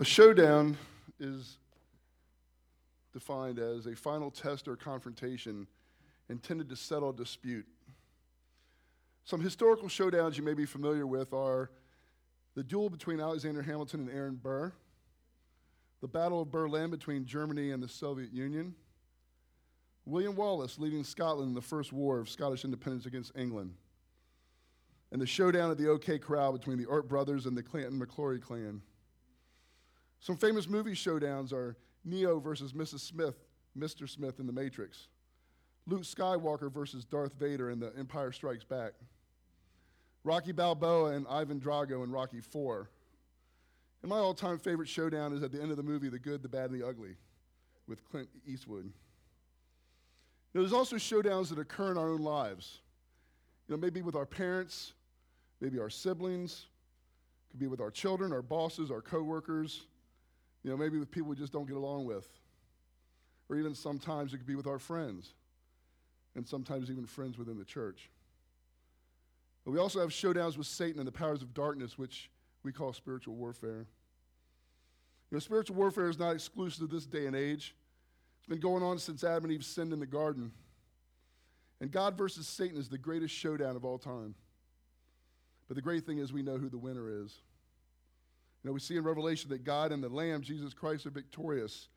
A showdown is defined as a final test or confrontation intended to settle a dispute. Some historical showdowns you may be familiar with are the duel between Alexander Hamilton and Aaron Burr, the Battle of Berlin between Germany and the Soviet Union, William Wallace leading Scotland in the First War of Scottish independence against England, and the showdown at the OK Corral between the Earp brothers and the Clanton McLaury clan. Some famous movie showdowns are Neo versus Mrs. Smith, Mr. Smith in The Matrix, Luke Skywalker versus Darth Vader in The Empire Strikes Back, Rocky Balboa and Ivan Drago in Rocky IV. And my all time favorite showdown is at the end of the movie, The Good, the Bad, and the Ugly, with Clint Eastwood. there's also showdowns that occur in our own lives. You know, maybe with our parents, maybe our siblings, could be with our children, our bosses, our coworkers, you know, maybe with people we just don't get along with. Or even sometimes it could be with our friends, and sometimes even friends within the church. But we also have showdowns with Satan and the powers of darkness, which we call spiritual warfare. You know, spiritual warfare is not exclusive to this day and age. It's been going on since Adam and Eve sinned in the garden. And God versus Satan is the greatest showdown of all time. But the great thing is, we know who the winner is. You know, we see in Revelation that God and the Lamb, Jesus Christ, are victorious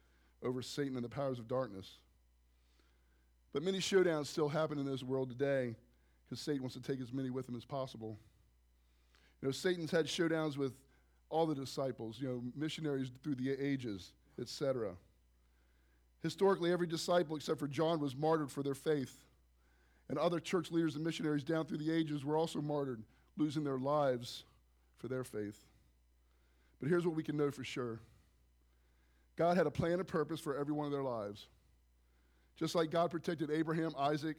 over Satan and the powers of darkness. But many showdowns still happen in this world today because Satan wants to take as many with him as possible. You know, Satan's had showdowns with all the disciples, you know, missionaries through the ages, etc. Historically, every disciple except for John was martyred for their faith. And other church leaders and missionaries down through the ages were also martyred, losing their lives for their faith. But here's what we can know for sure God had a plan and purpose for every one of their lives. Just like God protected Abraham, Isaac,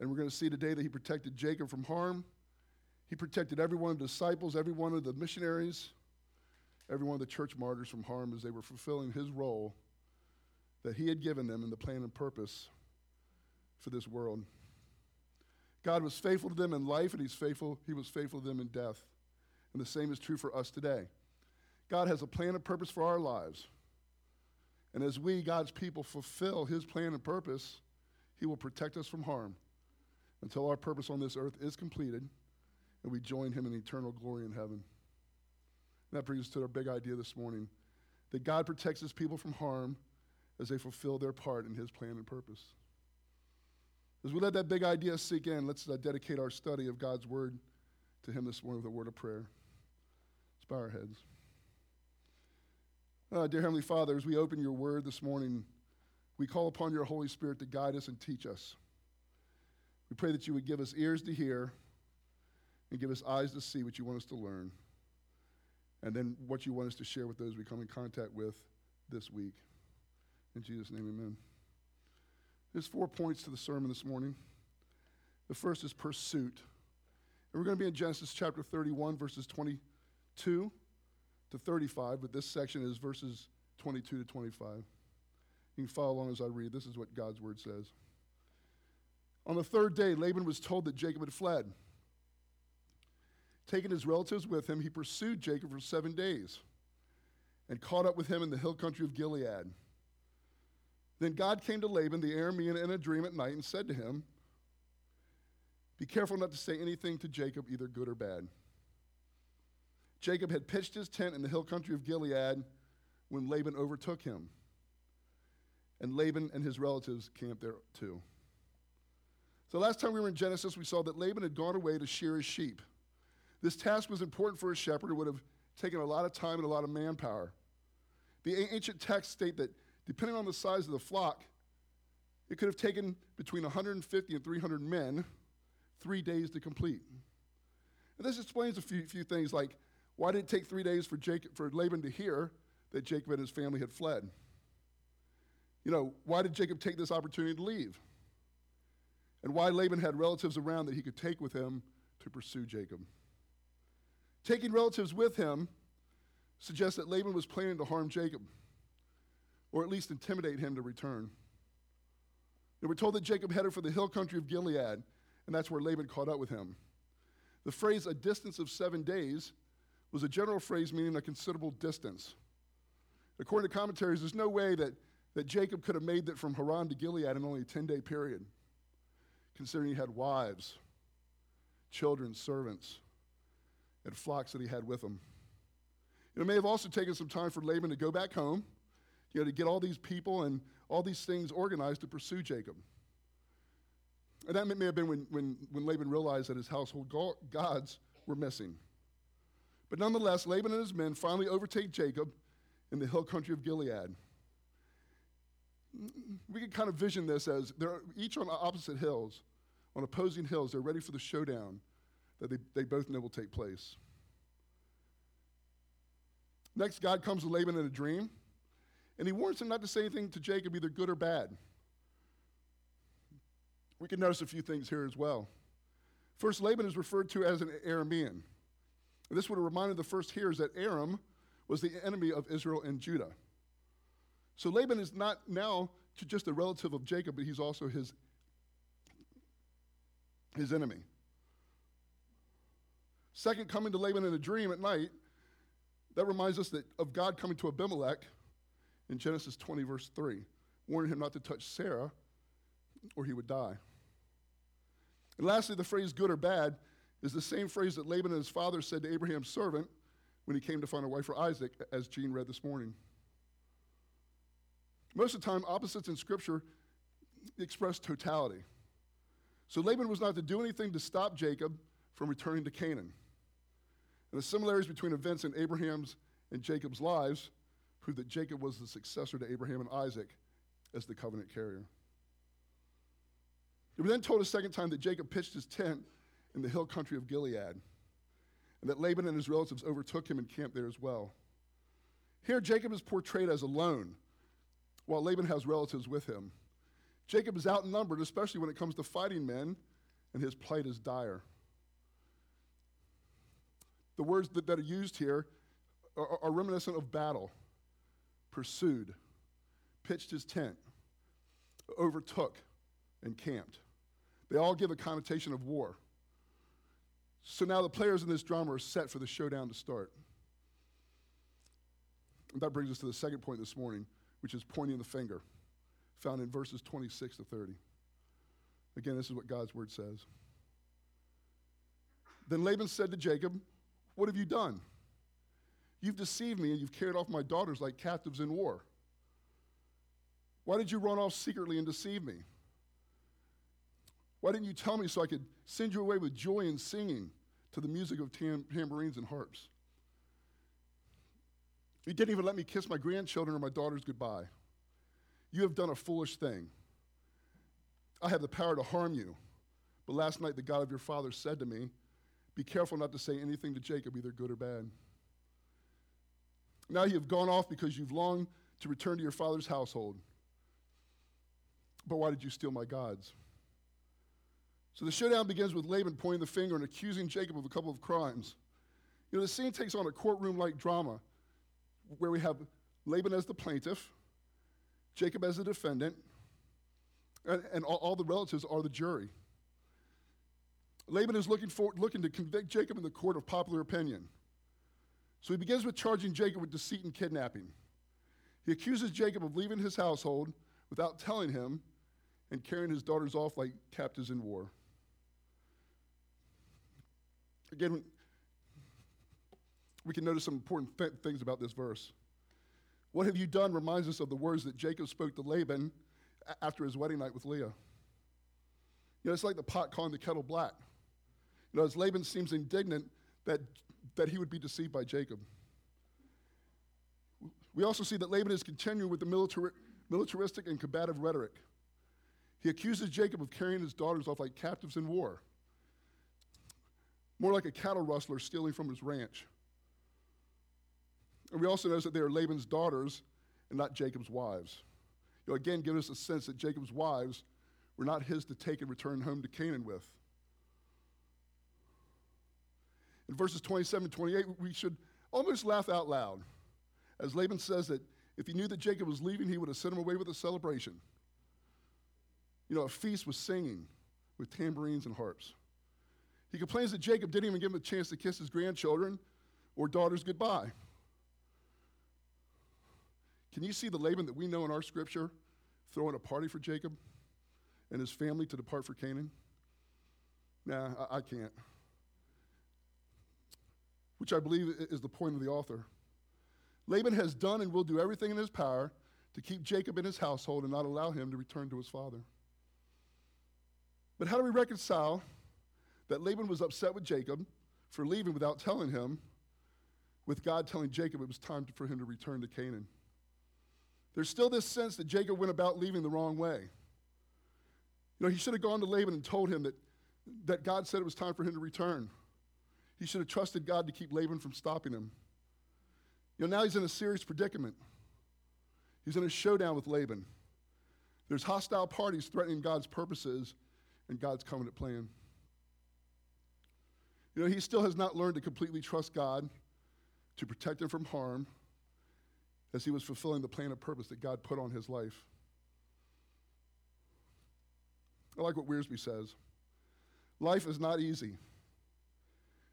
and we're going to see today that he protected Jacob from harm, he protected every one of the disciples, every one of the missionaries, every one of the church martyrs from harm as they were fulfilling his role that he had given them in the plan and purpose for this world. God was faithful to them in life, and he's faithful, he was faithful to them in death. And the same is true for us today. God has a plan and purpose for our lives. And as we, God's people, fulfill his plan and purpose, he will protect us from harm until our purpose on this earth is completed and we join him in eternal glory in heaven. And that brings us to our big idea this morning that God protects his people from harm as they fulfill their part in his plan and purpose. As we let that big idea sink in, let's uh, dedicate our study of God's word to him this morning with a word of prayer. Let's bow our heads. Uh, dear Heavenly Father, as we open your word this morning, we call upon your Holy Spirit to guide us and teach us. We pray that you would give us ears to hear and give us eyes to see what you want us to learn, and then what you want us to share with those we come in contact with this week. In Jesus' name, amen. There's four points to the sermon this morning. The first is pursuit. And we're going to be in Genesis chapter 31, verses 22 to 35, but this section is verses 22 to 25. You can follow along as I read. This is what God's word says. On the third day, Laban was told that Jacob had fled. Taking his relatives with him, he pursued Jacob for seven days and caught up with him in the hill country of Gilead. Then God came to Laban, the Aramean, in a dream at night and said to him, Be careful not to say anything to Jacob, either good or bad. Jacob had pitched his tent in the hill country of Gilead when Laban overtook him. And Laban and his relatives camped there too. So last time we were in Genesis, we saw that Laban had gone away to shear his sheep. This task was important for a shepherd. It would have taken a lot of time and a lot of manpower. The ancient texts state that depending on the size of the flock, it could have taken between 150 and 300 men three days to complete. And this explains a few, few things like why did it take three days for, Jacob, for Laban to hear that Jacob and his family had fled? You know, why did Jacob take this opportunity to leave? And why Laban had relatives around that he could take with him to pursue Jacob. Taking relatives with him suggests that Laban was planning to harm Jacob, or at least intimidate him to return. And we're told that Jacob headed for the hill country of Gilead, and that's where Laban caught up with him. The phrase, a distance of seven days, was a general phrase meaning a considerable distance. According to commentaries, there's no way that, that Jacob could have made it from Haran to Gilead in only a 10 day period, considering he had wives, children, servants, and flocks that he had with him. It may have also taken some time for Laban to go back home, you know, to get all these people and all these things organized to pursue Jacob. And that may have been when, when, when Laban realized that his household gods were missing. But nonetheless, Laban and his men finally overtake Jacob in the hill country of Gilead. We can kind of vision this as they're each on opposite hills, on opposing hills. They're ready for the showdown that they, they both know will take place. Next, God comes to Laban in a dream, and he warns him not to say anything to Jacob, either good or bad. We can notice a few things here as well. First, Laban is referred to as an Aramean. And this would have reminded the first hearers that Aram was the enemy of Israel and Judah. So Laban is not now just a relative of Jacob, but he's also his, his enemy. Second, coming to Laban in a dream at night, that reminds us that of God coming to Abimelech in Genesis 20, verse 3, warning him not to touch Sarah or he would die. And lastly, the phrase good or bad is the same phrase that Laban and his father said to Abraham's servant when he came to find a wife for Isaac, as Gene read this morning. Most of the time, opposites in Scripture express totality. So Laban was not to do anything to stop Jacob from returning to Canaan. And the similarities between events in Abraham's and Jacob's lives prove that Jacob was the successor to Abraham and Isaac as the covenant carrier. We then told a second time that Jacob pitched his tent in the hill country of Gilead, and that Laban and his relatives overtook him and camped there as well. Here, Jacob is portrayed as alone, while Laban has relatives with him. Jacob is outnumbered, especially when it comes to fighting men, and his plight is dire. The words that, that are used here are, are reminiscent of battle pursued, pitched his tent, overtook, and camped. They all give a connotation of war. So now the players in this drama are set for the showdown to start. And that brings us to the second point this morning, which is pointing the finger, found in verses 26 to 30. Again, this is what God's word says. Then Laban said to Jacob, What have you done? You've deceived me and you've carried off my daughters like captives in war. Why did you run off secretly and deceive me? Why didn't you tell me so I could send you away with joy and singing to the music of tam- tambourines and harps? You didn't even let me kiss my grandchildren or my daughters goodbye. You have done a foolish thing. I have the power to harm you. But last night, the God of your father said to me, Be careful not to say anything to Jacob, either good or bad. Now you have gone off because you've longed to return to your father's household. But why did you steal my gods? So the showdown begins with Laban pointing the finger and accusing Jacob of a couple of crimes. You know, the scene takes on a courtroom like drama where we have Laban as the plaintiff, Jacob as the defendant, and, and all, all, the relatives are the jury. Laban is looking, for, looking to convict Jacob in the court of popular opinion. So he begins with charging Jacob with deceit and kidnapping. He accuses Jacob of leaving his household without telling him and carrying his daughters off like captives in war. Again, we can notice some important th- things about this verse. What have you done reminds us of the words that Jacob spoke to Laban a- after his wedding night with Leah. You know, it's like the pot calling the kettle black. You know, as Laban seems indignant that, that he would be deceived by Jacob. We also see that Laban is continuing with the militaristic and combative rhetoric. He accuses Jacob of carrying his daughters off like captives in war more like a cattle rustler stealing from his ranch. And we also notice that they are Laban's daughters and not Jacob's wives. You know, again, give us a sense that Jacob's wives were not his to take and return home to Canaan with. In verses 27 and 28, we should almost laugh out loud as Laban says that if he knew that Jacob was leaving, he would have sent him away with a celebration. You know, a feast with singing, with tambourines and harps. He complains that Jacob didn't even give him a chance to kiss his grandchildren or daughters goodbye. Can you see the Laban that we know in our scripture throwing a party for Jacob and his family to depart for Canaan? Nah, I, I can't. Which I believe is the point of the author. Laban has done and will do everything in his power to keep Jacob in his household and not allow him to return to his father. But how do we reconcile that Laban was upset with Jacob for leaving without telling him, with God telling Jacob it was time for him to return to Canaan? There's still this sense that Jacob went about leaving the wrong way. You know, he should have gone to Laban and told him that, that God said it was time for him to return. He should have trusted God to keep Laban from stopping him. You know, now he's in a serious predicament. He's in a showdown with Laban. There's hostile parties threatening God's purposes and God's covenant plan. You know, he still has not learned to completely trust God to protect him from harm as he was fulfilling the plan and purpose that God put on his life. I like what Wiersbe says. Life is not easy.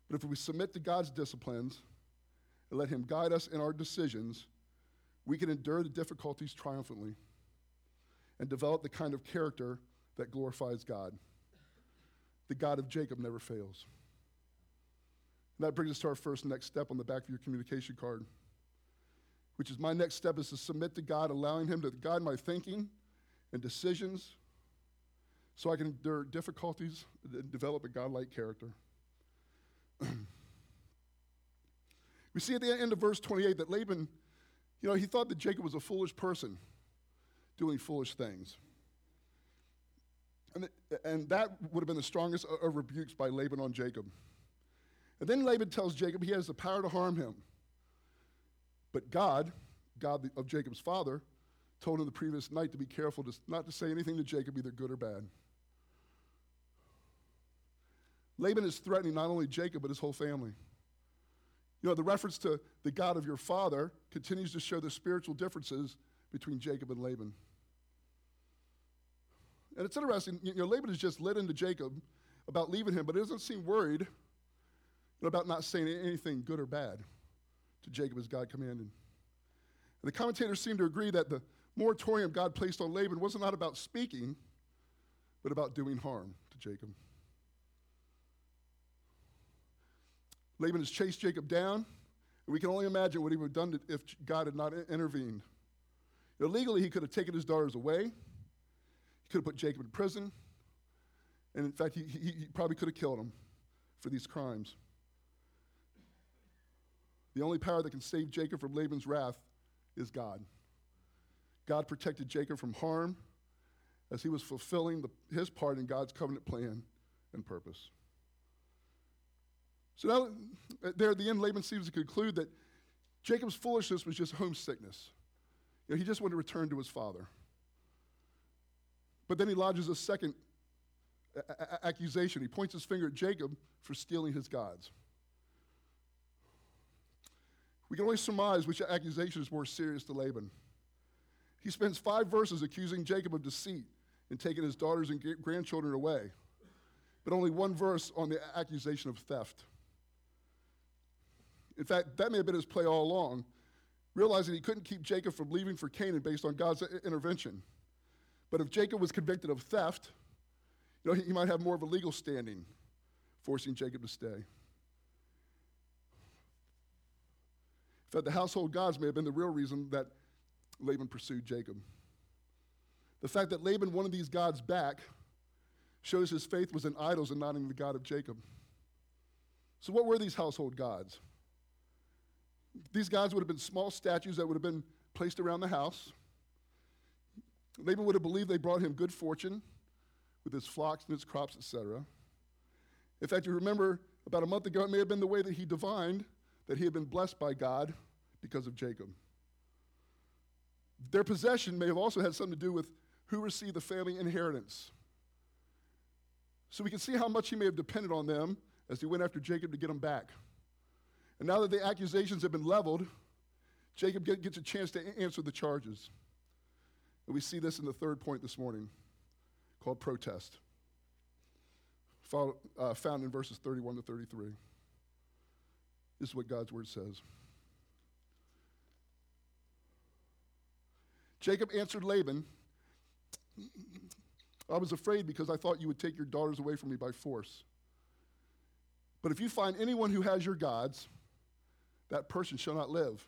But if we submit to God's disciplines and let Him guide us in our decisions, we can endure the difficulties triumphantly and develop the kind of character that glorifies God. The God of Jacob never fails. And that brings us to our first next step on the back of your communication card, which is my next step is to submit to God, allowing Him to guide my thinking and decisions so I can endure difficulties and develop a godlike character. we see at the end of verse 28 that Laban, you know, he thought that Jacob was a foolish person doing foolish things. And, and that would have been the strongest of rebukes by Laban on Jacob. And then Laban tells Jacob he has the power to harm him. But God, God of Jacob's father, told him the previous night to be careful to, not to say anything to Jacob, either good or bad. Laban is threatening not only Jacob, but his whole family. You know, the reference to the God of your father continues to show the spiritual differences between Jacob and Laban. And it's interesting, you know, Laban is just led into Jacob about leaving him, but he doesn't seem worried about not saying anything good or bad to Jacob as God commanded. And the commentators seem to agree that the moratorium God placed on Laban wasn't not about speaking, but about doing harm to Jacob. Laban has chased Jacob down, and we can only imagine what he would have done if God had not intervened. Illegally, he could have taken his daughters away. He could have put Jacob in prison. And in fact, he, he, he probably could have killed him for these crimes. The only power that can save Jacob from Laban's wrath is God. God protected Jacob from harm as he was fulfilling the, his part in God's covenant plan and purpose. So now, uh, there at the end, Laban seems to conclude that Jacob's foolishness was just homesickness. You know, he just wanted to return to his father. But then he lodges a second a- a- accusation. He points his finger at Jacob for stealing his gods. We can only surmise which accusation is more serious to Laban. He spends five verses accusing Jacob of deceit and taking his daughters and grandchildren away, but only one verse on the accusation of theft. In fact, that may have been his play all along, realizing he couldn't keep Jacob from leaving for Canaan based on God's intervention. But if Jacob was convicted of theft, you know, he might have more of a legal standing, forcing Jacob to stay. In fact, the household gods may have been the real reason that Laban pursued Jacob. The fact that Laban wanted these gods back shows his faith was in idols and not in the God of Jacob. So, what were these household gods? These gods would have been small statues that would have been placed around the house. Laban would have believed they brought him good fortune with his flocks and his crops, etc. In fact, you remember about a month ago, it may have been the way that he divined that he had been blessed by God because of Jacob. Their possession may have also had something to do with who received the family inheritance. So we can see how much he may have depended on them as he went after Jacob to get him back. And now that the accusations have been leveled, Jacob get, gets a chance to answer the charges. And we see this in the third point this morning called protest, uh, found in verses 31 to 33. This is what God's word says. Jacob answered Laban, I was afraid because I thought you would take your daughters away from me by force. But if you find anyone who has your gods, that person shall not live.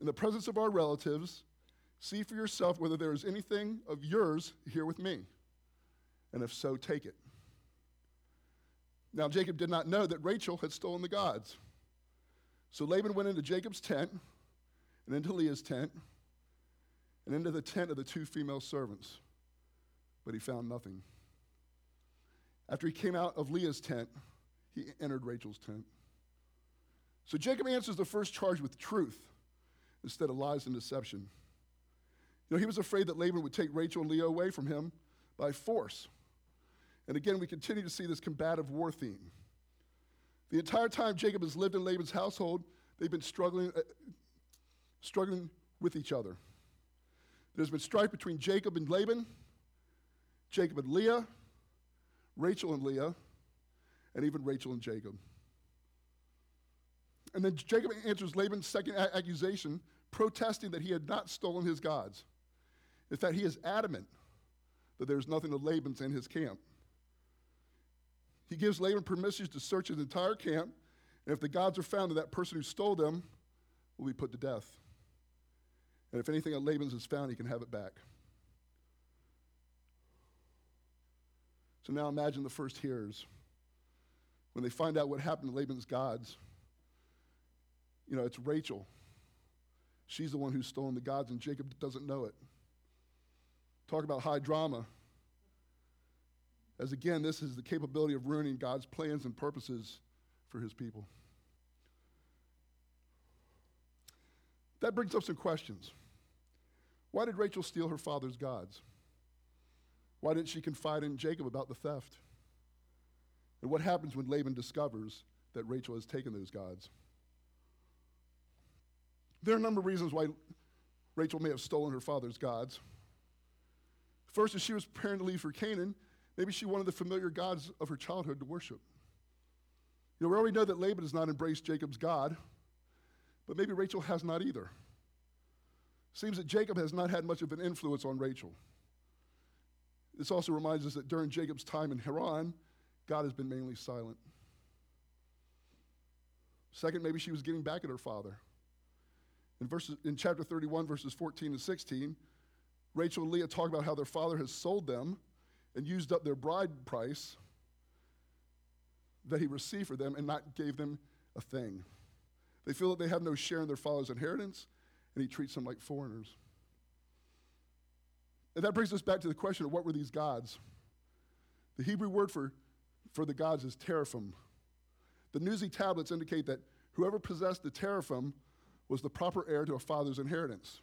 In the presence of our relatives, see for yourself whether there is anything of yours here with me. And if so, take it. Now, Jacob did not know that Rachel had stolen the gods. So Laban went into Jacob's tent, and into Leah's tent, and into the tent of the two female servants. But he found nothing. After he came out of Leah's tent, he entered Rachel's tent. So Jacob answers the first charge with truth instead of lies and deception. You know, he was afraid that Laban would take Rachel and Leah away from him by force. And again, we continue to see this combative war theme. The entire time Jacob has lived in Laban's household, they've been struggling, uh, struggling with each other. There's been strife between Jacob and Laban, Jacob and Leah, Rachel and Leah, and even Rachel and Jacob. And then Jacob answers Laban's second a- accusation, protesting that he had not stolen his gods. In fact, he is adamant that there's nothing of Laban's in his camp. He gives Laban permission to search his entire camp, and if the gods are found, then that person who stole them will be put to death. And if anything of Laban's is found, he can have it back. So now imagine the first hearers. When they find out what happened to Laban's gods, you know, it's Rachel. She's the one who's stolen the gods, and Jacob doesn't know it. Talk about high drama. As again, this is the capability of ruining God's plans and purposes for his people. That brings up some questions. Why did Rachel steal her father's gods? Why didn't she confide in Jacob about the theft? And what happens when Laban discovers that Rachel has taken those gods? There are a number of reasons why Rachel may have stolen her father's gods. First, as she was preparing to leave for Canaan, maybe she wanted the familiar gods of her childhood to worship. You know, we already know that Laban has not embraced Jacob's God, but maybe Rachel has not either. Seems that Jacob has not had much of an influence on Rachel. This also reminds us that during Jacob's time in Haran, God has been mainly silent. Second, maybe she was getting back at her father. In, verses, in chapter 31, verses 14 and 16, Rachel and Leah talk about how their father has sold them and used up their bride price that he received for them and not gave them a thing. They feel that they have no share in their father's inheritance, and he treats them like foreigners. And that brings us back to the question of what were these gods? The Hebrew word for, for the gods is teraphim. The Nuzi tablets indicate that whoever possessed the teraphim was the proper heir to a father's inheritance.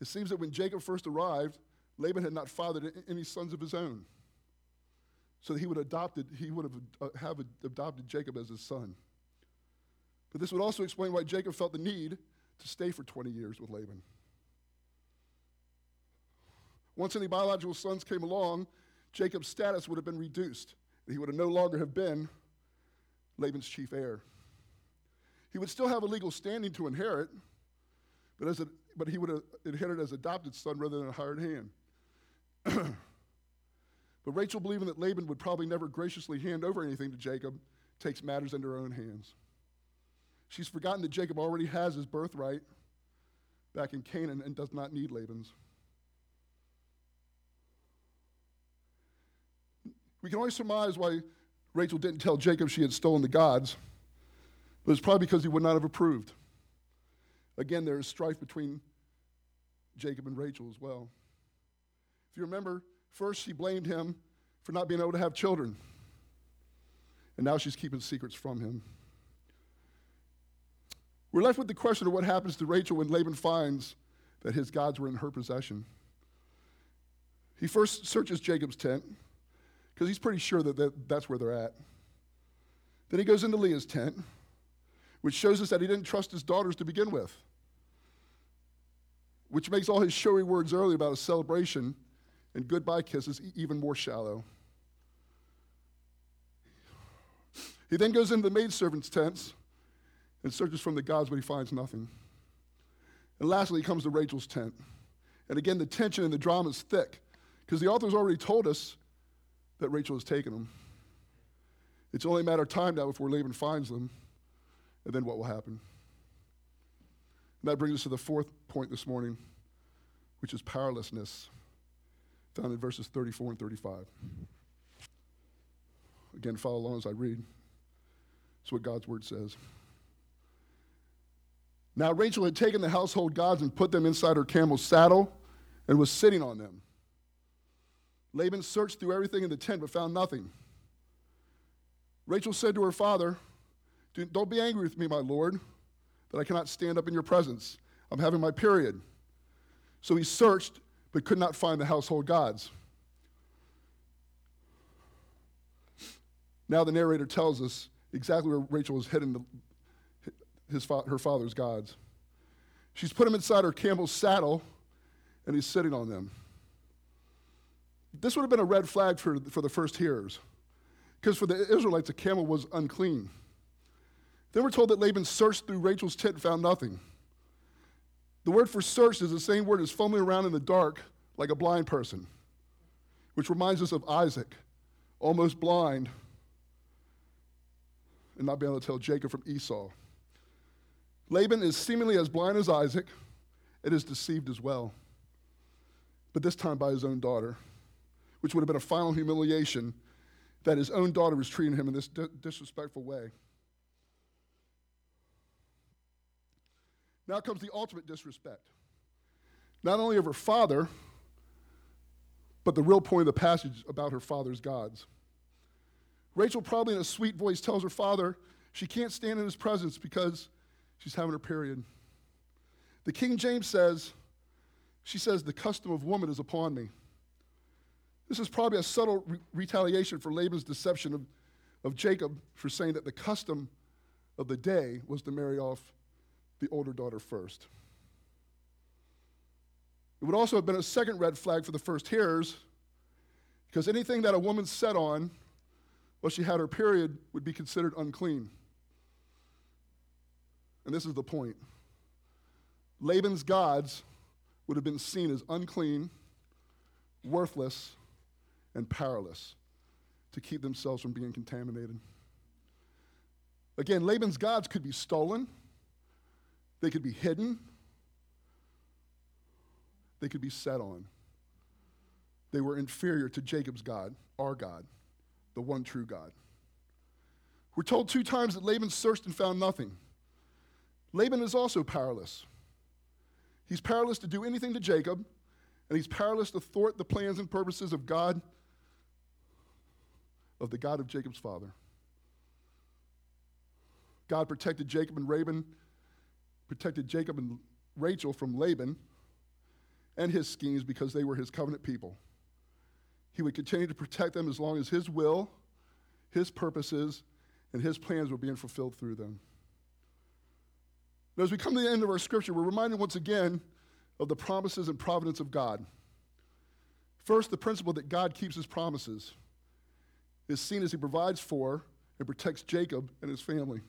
It seems that when Jacob first arrived, Laban had not fathered any sons of his own. So he would, adopted, he would have, uh, have adopted Jacob as his son. But this would also explain why Jacob felt the need to stay for 20 years with Laban. Once any biological sons came along, Jacob's status would have been reduced, he would have no longer have been Laban's chief heir. He would still have a legal standing to inherit, but, as a, but he would have inherited as adopted son rather than a hired hand. but Rachel, believing that Laban would probably never graciously hand over anything to Jacob, takes matters into her own hands. She's forgotten that Jacob already has his birthright back in Canaan and does not need Laban's. We can only surmise why Rachel didn't tell Jacob she had stolen the gods, but it's probably because he would not have approved. Again, there is strife between Jacob and Rachel as well. If you remember, first she blamed him for not being able to have children, and now she's keeping secrets from him. We're left with the question of what happens to Rachel when Laban finds that his gods were in her possession. He first searches Jacob's tent because he's pretty sure that, that that's where they're at. Then he goes into Leah's tent, which shows us that he didn't trust his daughters to begin with, which makes all his showy words earlier about a celebration and goodbye kisses even more shallow. He then goes into the maidservants' tents and searches from the gods, but he finds nothing. And lastly, he comes to Rachel's tent. And again, the tension and the drama is thick because the author's already told us that Rachel has taken them. It's only a matter of time now before Laban finds them, and then what will happen. And that brings us to the fourth point this morning, which is powerlessness, found in verses 34 and 35. Again, follow along as I read. It's what God's word says. Now Rachel had taken the household gods and put them inside her camel's saddle and was sitting on them. Laban searched through everything in the tent but found nothing. Rachel said to her father, Don't be angry with me, my lord, that I cannot stand up in your presence. I'm having my period. So he searched but could not find the household gods. Now the narrator tells us exactly where Rachel was hidden his, her father's gods. She's put him inside her camel's saddle, and he's sitting on them. This would have been a red flag for, for the first hearers, because for the Israelites, a camel was unclean. Then we're told that Laban searched through Rachel's tent and found nothing. The word for search is the same word as fumbling around in the dark like a blind person, which reminds us of Isaac, almost blind, and not being able to tell Jacob from Esau. Laban is seemingly as blind as Isaac and is deceived as well, but this time by his own daughter, which would have been a final humiliation that his own daughter was treating him in this di- disrespectful way. Now comes the ultimate disrespect. Not only of her father, but the real point of the passage about her father's gods. Rachel, probably in a sweet voice, tells her father she can't stand in his presence because she's having her period. The King James says, she says, the custom of woman is upon me. This is probably a subtle re- retaliation for Laban's deception of, of Jacob for saying that the custom of the day was to marry off the older daughter first. It would also have been a second red flag for the first hearers because anything that a woman set on while she had her period would be considered unclean. And this is the point Laban's gods would have been seen as unclean, worthless, and powerless to keep themselves from being contaminated. Again, Laban's gods could be stolen, they could be hidden, they could be set on. They were inferior to Jacob's God, our God the one true God. We're told two times that Laban searched and found nothing. Laban is also powerless. He's powerless to do anything to Jacob, and he's powerless to thwart the plans and purposes of God, of the God of Jacob's father. God protected Jacob and Laban, protected Jacob and Rachel from Laban and his schemes because they were his covenant people. He would continue to protect them as long as His will, His purposes, and His plans were being fulfilled through them. Now, as we come to the end of our scripture, we're reminded once again of the promises and providence of God. First, the principle that God keeps His promises is seen as He provides for and protects Jacob and his family.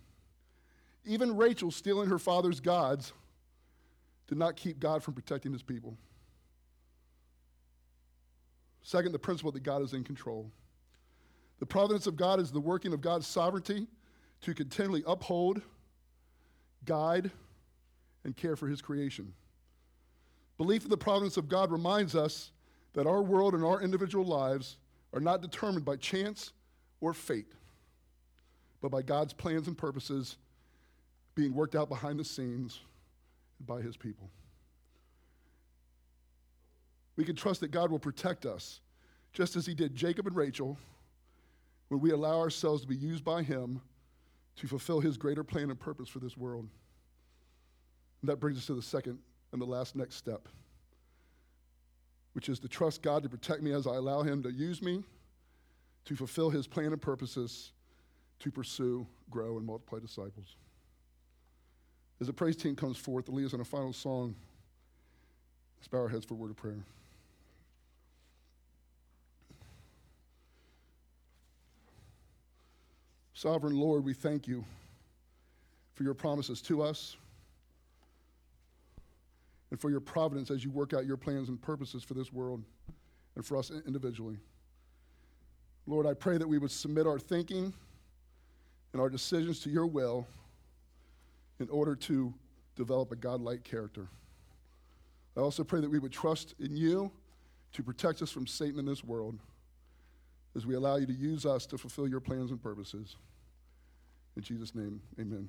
Even Rachel stealing her father's gods did not keep God from protecting his people. Second, the principle that God is in control. The providence of God is the working of God's sovereignty to continually uphold, guide, and care for his creation. Belief in the providence of God reminds us that our world and our individual lives are not determined by chance or fate, but by God's plans and purposes being worked out behind the scenes by his people. We can trust that God will protect us, just as He did Jacob and Rachel, when we allow ourselves to be used by Him to fulfill His greater plan and purpose for this world. And that brings us to the second and the last next step, which is to trust God to protect me as I allow Him to use me to fulfill His plan and purposes to pursue, grow, and multiply disciples. As the praise team comes forth to lead us in a final song, let's bow our heads for a word of prayer. Sovereign Lord, we thank you for your promises to us. and for your providence as you work out your plans and purposes for this world and for us individually. Lord, I pray that we would submit our thinking and our decisions to your will in order to develop a godlike character. I also pray that we would trust in you to protect us from Satan in this world as we allow you to use us to fulfill your plans and purposes. In Jesus' name, amen.